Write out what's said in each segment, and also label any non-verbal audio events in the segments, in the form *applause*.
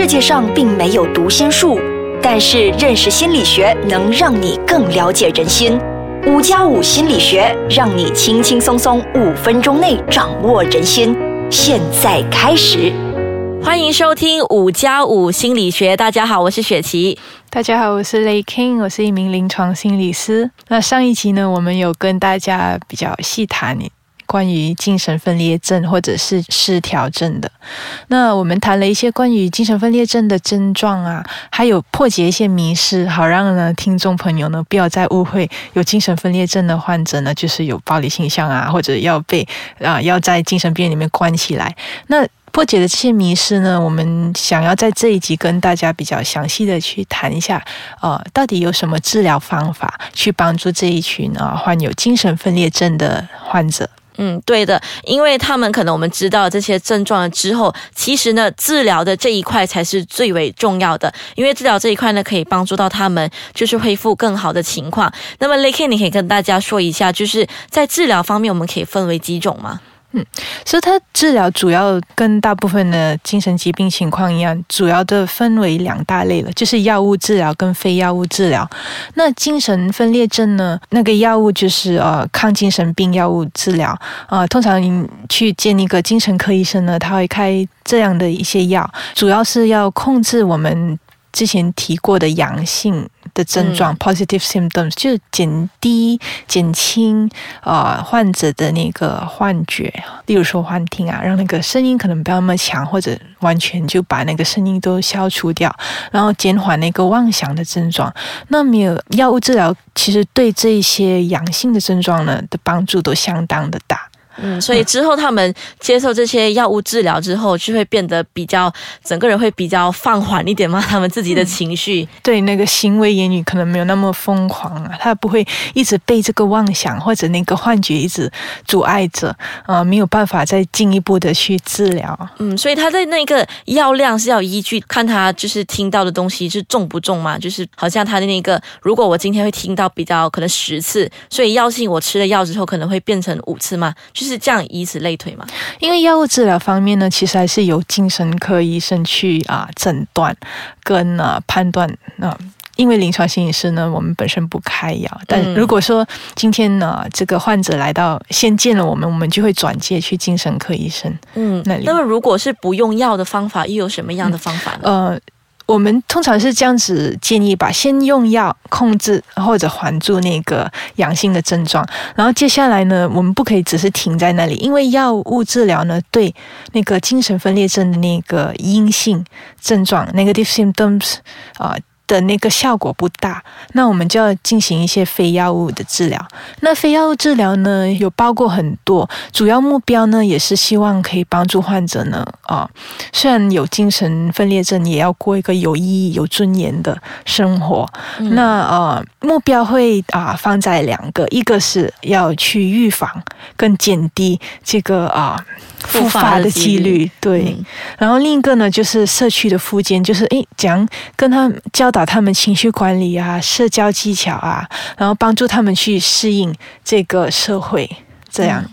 世界上并没有读心术，但是认识心理学能让你更了解人心。五加五心理学让你轻轻松松五分钟内掌握人心。现在开始，欢迎收听五加五心理学。大家好，我是雪琪。大家好，我是雷 King，我是一名临床心理师。那上一集呢，我们有跟大家比较细谈关于精神分裂症或者是失调症的，那我们谈了一些关于精神分裂症的症状啊，还有破解一些迷失，好让呢听众朋友呢不要再误会有精神分裂症的患者呢就是有暴力倾向啊，或者要被啊要在精神病院里面关起来。那破解的这些迷失呢，我们想要在这一集跟大家比较详细的去谈一下，呃，到底有什么治疗方法去帮助这一群啊患有精神分裂症的患者。嗯，对的，因为他们可能我们知道这些症状了之后，其实呢，治疗的这一块才是最为重要的，因为治疗这一块呢，可以帮助到他们，就是恢复更好的情况。那么 l a k e 你可以跟大家说一下，就是在治疗方面，我们可以分为几种吗？嗯，所以它治疗主要跟大部分的精神疾病情况一样，主要的分为两大类了，就是药物治疗跟非药物治疗。那精神分裂症呢，那个药物就是呃抗精神病药物治疗啊，通常去见一个精神科医生呢，他会开这样的一些药，主要是要控制我们之前提过的阳性。的症状，positive symptoms 就是减低、减轻啊患者的那个幻觉，例如说幻听啊，让那个声音可能不要那么强，或者完全就把那个声音都消除掉，然后减缓那个妄想的症状。那没有药物治疗，其实对这些阳性的症状呢的帮助都相当的大。嗯，所以之后他们接受这些药物治疗之后，就会变得比较整个人会比较放缓一点吗？他们自己的情绪，对那个行为言语可能没有那么疯狂啊，他不会一直被这个妄想或者那个幻觉一直阻碍着啊，没有办法再进一步的去治疗。嗯，所以他在那个药量是要依据看他就是听到的东西是重不重嘛，就是好像他的那个，如果我今天会听到比较可能十次，所以药性我吃了药之后可能会变成五次嘛，就是。是这样，以此类推嘛？因为药物治疗方面呢，其实还是由精神科医生去啊诊断跟啊判断。那因为临床心理师呢，我们本身不开药，但如果说今天呢，这个患者来到先见了我们，我们就会转介去精神科医生。嗯，那那么如果是不用药的方法，又有什么样的方法呢？呃。我们通常是这样子建议吧，先用药控制或者缓住那个阳性的症状，然后接下来呢，我们不可以只是停在那里，因为药物治疗呢，对那个精神分裂症的那个阴性症状 （negative symptoms） 啊。的那个效果不大，那我们就要进行一些非药物的治疗。那非药物治疗呢，有包括很多，主要目标呢也是希望可以帮助患者呢啊，虽然有精神分裂症，也要过一个有意义、有尊严的生活。那呃，目标会啊放在两个，一个是要去预防跟减低这个啊。复发的几率对，然后另一个呢，就是社区的附件，就是诶，讲跟他教导他们情绪管理啊、社交技巧啊，然后帮助他们去适应这个社会。这样，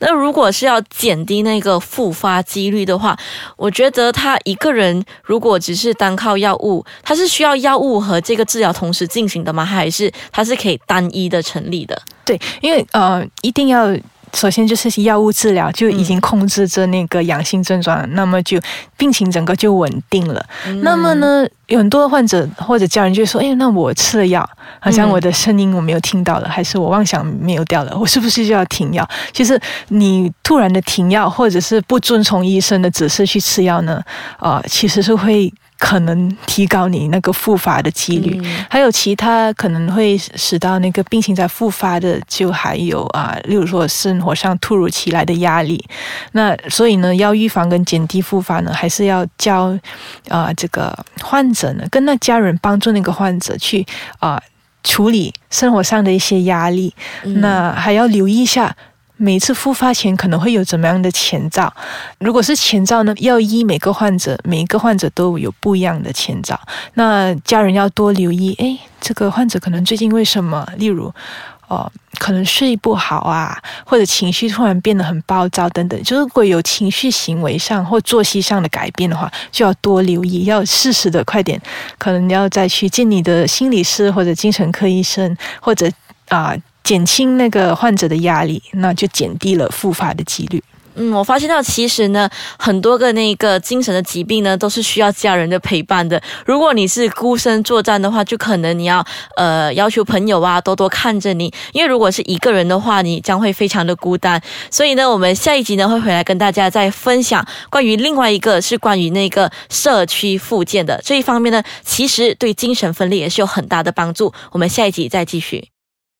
那如果是要减低那个复发几率的话，我觉得他一个人如果只是单靠药物，他是需要药物和这个治疗同时进行的吗？还是他是可以单一的成立的？对，因为呃，一定要。首先就是药物治疗就已经控制着那个阳性症状，那么就病情整个就稳定了。那么呢，有很多患者或者家人就说：“哎，那我吃了药，好像我的声音我没有听到了，还是我妄想没有掉了，我是不是就要停药？”其实你突然的停药，或者是不遵从医生的指示去吃药呢，啊，其实是会。可能提高你那个复发的几率，还有其他可能会使到那个病情在复发的，就还有啊，例如说生活上突如其来的压力。那所以呢，要预防跟减低复发呢，还是要教啊这个患者呢，跟那家人帮助那个患者去啊处理生活上的一些压力。那还要留意一下。每次复发前可能会有怎么样的前兆？如果是前兆呢，要依每个患者，每一个患者都有不一样的前兆。那家人要多留意，哎，这个患者可能最近为什么？例如，哦，可能睡不好啊，或者情绪突然变得很暴躁等等，就如果有情绪行为上或作息上的改变的话，就要多留意，要适时的快点，可能要再去见你的心理师或者精神科医生，或者啊减轻那个患者的压力，那就减低了复发的几率。嗯，我发现到其实呢，很多个那个精神的疾病呢，都是需要家人的陪伴的。如果你是孤身作战的话，就可能你要呃要求朋友啊多多看着你，因为如果是一个人的话，你将会非常的孤单。所以呢，我们下一集呢会回来跟大家再分享关于另外一个是关于那个社区复健的这一方面呢，其实对精神分裂也是有很大的帮助。我们下一集再继续。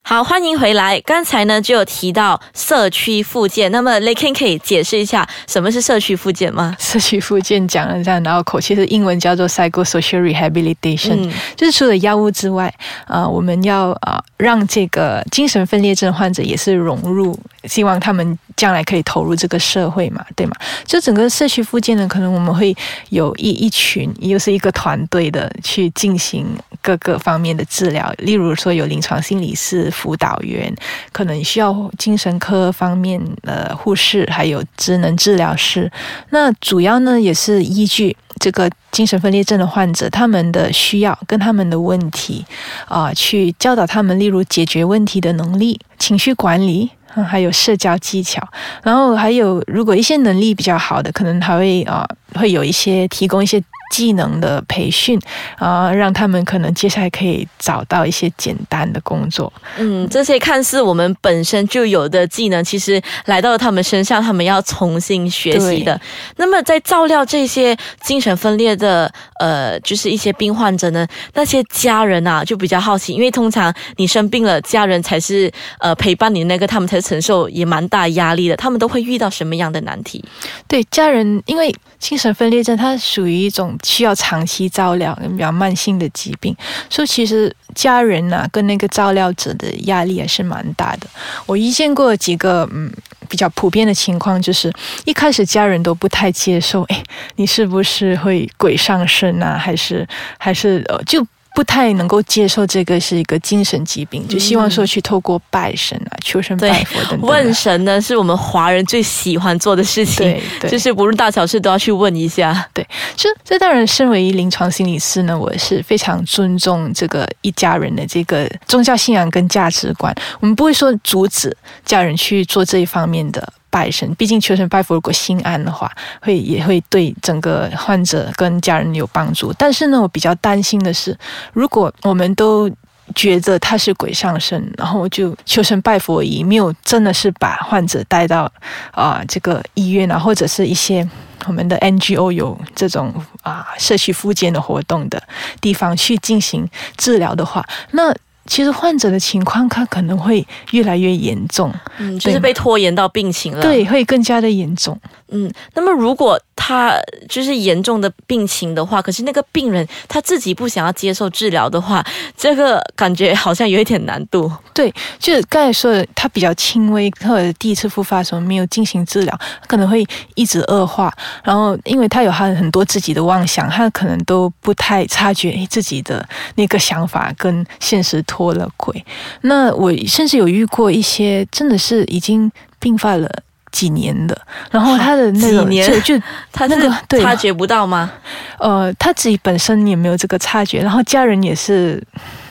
好，欢迎回来。刚才呢就有提到社区复健，那么雷 Ken 可以解释一下什么是社区复健吗？社区复健讲了这样绕口，其实英文叫做 psychosocial rehabilitation，就是除了药物之外，啊，我们要啊让这个精神分裂症患者也是融入，希望他们将来可以投入这个社会嘛，对吗？就整个社区附近呢，可能我们会有一一群，又是一个团队的去进行各个方面的治疗，例如说有临床心理师。辅导员可能需要精神科方面的护士，还有职能治疗师。那主要呢也是依据这个精神分裂症的患者他们的需要跟他们的问题啊，去教导他们，例如解决问题的能力、情绪管理，还有社交技巧。然后还有，如果一些能力比较好的，可能还会啊，会有一些提供一些。技能的培训啊，让他们可能接下来可以找到一些简单的工作。嗯，这些看似我们本身就有的技能，其实来到了他们身上，他们要重新学习的。那么，在照料这些精神分裂的呃，就是一些病患者呢，那些家人啊，就比较好奇，因为通常你生病了，家人才是呃陪伴你那个，他们才承受也蛮大压力的。他们都会遇到什么样的难题？对家人，因为精神分裂症它属于一种。需要长期照料，比较慢性的疾病，所以其实家人呐跟那个照料者的压力也是蛮大的。我遇见过几个嗯比较普遍的情况，就是一开始家人都不太接受，哎，你是不是会鬼上身啊？还是还是呃就。不太能够接受这个是一个精神疾病，就希望说去透过拜神啊、求神拜佛等等。问神呢，是我们华人最喜欢做的事情，就是不论大小事都要去问一下。对，就这当然，身为临床心理师呢，我是非常尊重这个一家人的这个宗教信仰跟价值观，我们不会说阻止家人去做这一方面的。拜神，毕竟求神拜佛，如果心安的话，会也会对整个患者跟家人有帮助。但是呢，我比较担心的是，如果我们都觉得他是鬼上身，然后就求神拜佛，也没有真的是把患者带到啊这个医院啊，或者是一些我们的 NGO 有这种啊社区复健的活动的地方去进行治疗的话，那。其实患者的情况，他可能会越来越严重，嗯，就是被拖延到病情了，对，会更加的严重。嗯，那么如果他就是严重的病情的话，可是那个病人他自己不想要接受治疗的话，这个感觉好像有一点难度。对，就是刚才说的，他比较轻微或者第一次复发的时候没有进行治疗，可能会一直恶化。然后，因为他有他很多自己的妄想，他可能都不太察觉自己的那个想法跟现实脱了轨。那我甚至有遇过一些真的是已经病发了。几年的，然后他的那个就就 *laughs* 他那个察觉不到吗？呃，他自己本身也没有这个察觉，然后家人也是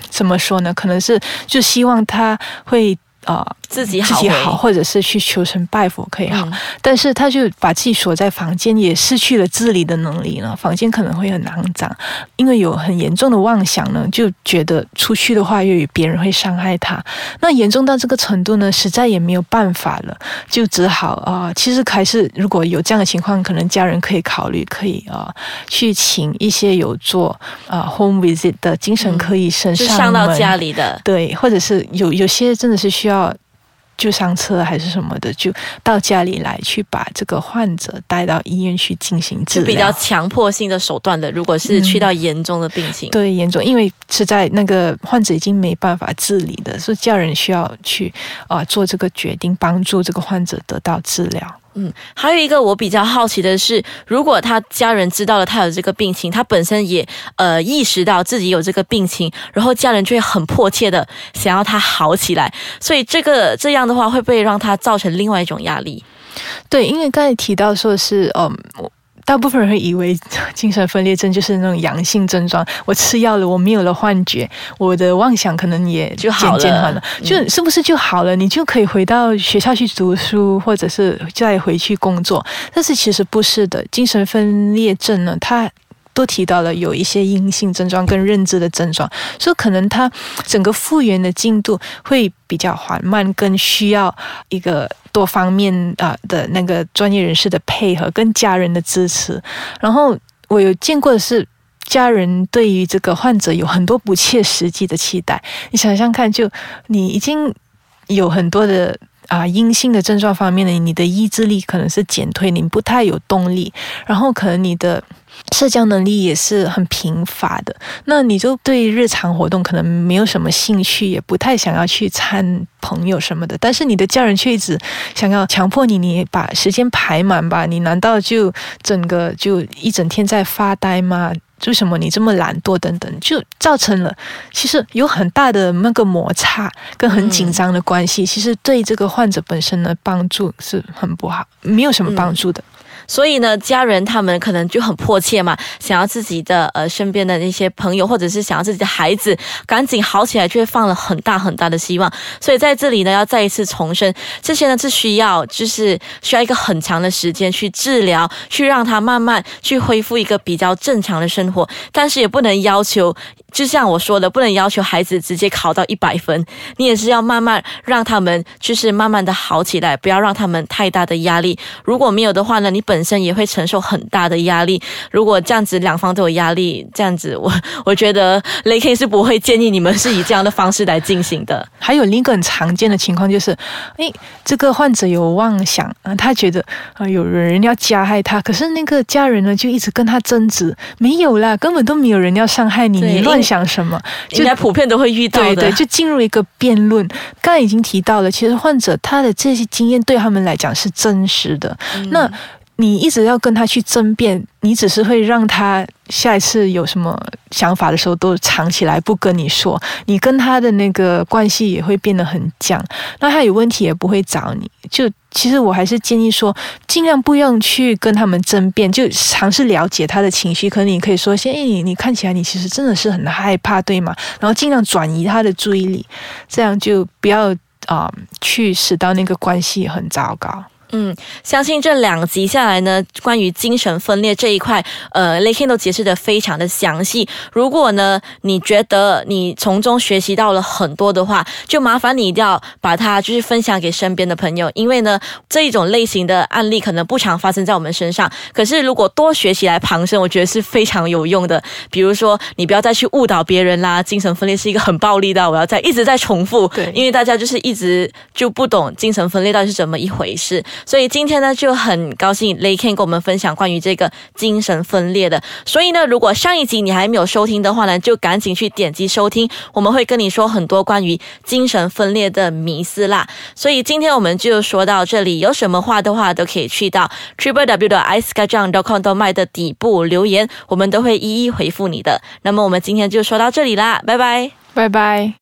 怎么说呢？可能是就希望他会。啊，自己好，自己好，或者是去求神拜佛可以好，但是他就把自己锁在房间，也失去了自理的能力了。房间可能会很肮脏，因为有很严重的妄想呢，就觉得出去的话又有别人会伤害他。那严重到这个程度呢，实在也没有办法了，就只好啊，其实还是如果有这样的情况，可能家人可以考虑，可以啊，去请一些有做啊 home visit 的精神科医生上到家里的，对，或者是有有些真的是需要。就上车还是什么的，就到家里来去把这个患者带到医院去进行治疗，比较强迫性的手段的。如果是去到严重的病情，对严重，因为是在那个患者已经没办法自理的，所以家人需要去啊做这个决定，帮助这个患者得到治疗。嗯，还有一个我比较好奇的是，如果他家人知道了他有这个病情，他本身也呃意识到自己有这个病情，然后家人就会很迫切的想要他好起来，所以这个这样的话会不会让他造成另外一种压力？对，因为刚才提到说是，嗯，大部分人会以为 *laughs* 精神分裂症就是那种阳性症状，我吃药了，我没有了幻觉，我的妄想可能也就好减缓了，就是不是就好了？你就可以回到学校去读书，或者是再回去工作。但是其实不是的，精神分裂症呢，它都提到了有一些阴性症状跟认知的症状，所以可能它整个复原的进度会比较缓慢，更需要一个多方面啊的那个专业人士的配合，跟家人的支持。然后我有见过的是。家人对于这个患者有很多不切实际的期待。你想想看，就你已经有很多的啊阴性的症状方面的，你的意志力可能是减退，你不太有动力，然后可能你的。社交能力也是很贫乏的，那你就对日常活动可能没有什么兴趣，也不太想要去参朋友什么的。但是你的家人却一直想要强迫你，你把时间排满吧。你难道就整个就一整天在发呆吗？为什么你这么懒惰？等等，就造成了其实有很大的那个摩擦跟很紧张的关系。其实对这个患者本身的帮助是很不好，没有什么帮助的。所以呢，家人他们可能就很迫切嘛，想要自己的呃身边的那些朋友，或者是想要自己的孩子赶紧好起来，就会放了很大很大的希望。所以在这里呢，要再一次重申，这些呢是需要，就是需要一个很长的时间去治疗，去让他慢慢去恢复一个比较正常的生活，但是也不能要求。就像我说的，不能要求孩子直接考到一百分，你也是要慢慢让他们，就是慢慢的好起来，不要让他们太大的压力。如果没有的话呢，你本身也会承受很大的压力。如果这样子两方都有压力，这样子我 *laughs* 我觉得雷 K 是不会建议你们是以这样的方式来进行的。还有另一个很常见的情况就是，诶，这个患者有妄想啊，他觉得啊有人要加害他，可是那个家人呢就一直跟他争执，没有啦，根本都没有人要伤害你，你乱。想什么？应该普遍都会遇到的。对对，就进入一个辩论。刚才已经提到了，其实患者他的这些经验对他们来讲是真实的。那你一直要跟他去争辩，你只是会让他下一次有什么想法的时候都藏起来不跟你说。你跟他的那个关系也会变得很僵。那他有问题也不会找你。就其实我还是建议说，尽量不用去跟他们争辩，就尝试了解他的情绪。可能你可以说：“先，你你看起来你其实真的是很害怕，对吗？”然后尽量转移他的注意力，这样就不要啊去使到那个关系很糟糕。嗯，相信这两集下来呢，关于精神分裂这一块，呃 l a k i n 都解释的非常的详细。如果呢，你觉得你从中学习到了很多的话，就麻烦你一定要把它就是分享给身边的朋友，因为呢，这一种类型的案例可能不常发生在我们身上。可是如果多学习来旁身，我觉得是非常有用的。比如说，你不要再去误导别人啦，精神分裂是一个很暴力的，我要再一直在重复，对，因为大家就是一直就不懂精神分裂到底是怎么一回事。所以今天呢，就很高兴 Lay Ken 跟我们分享关于这个精神分裂的。所以呢，如果上一集你还没有收听的话呢，就赶紧去点击收听。我们会跟你说很多关于精神分裂的迷思啦。所以今天我们就说到这里，有什么话的话都可以去到 triple w 的 i s k a j a n g com 麦的底部留言，我们都会一一回复你的。那么我们今天就说到这里啦，拜拜，拜拜。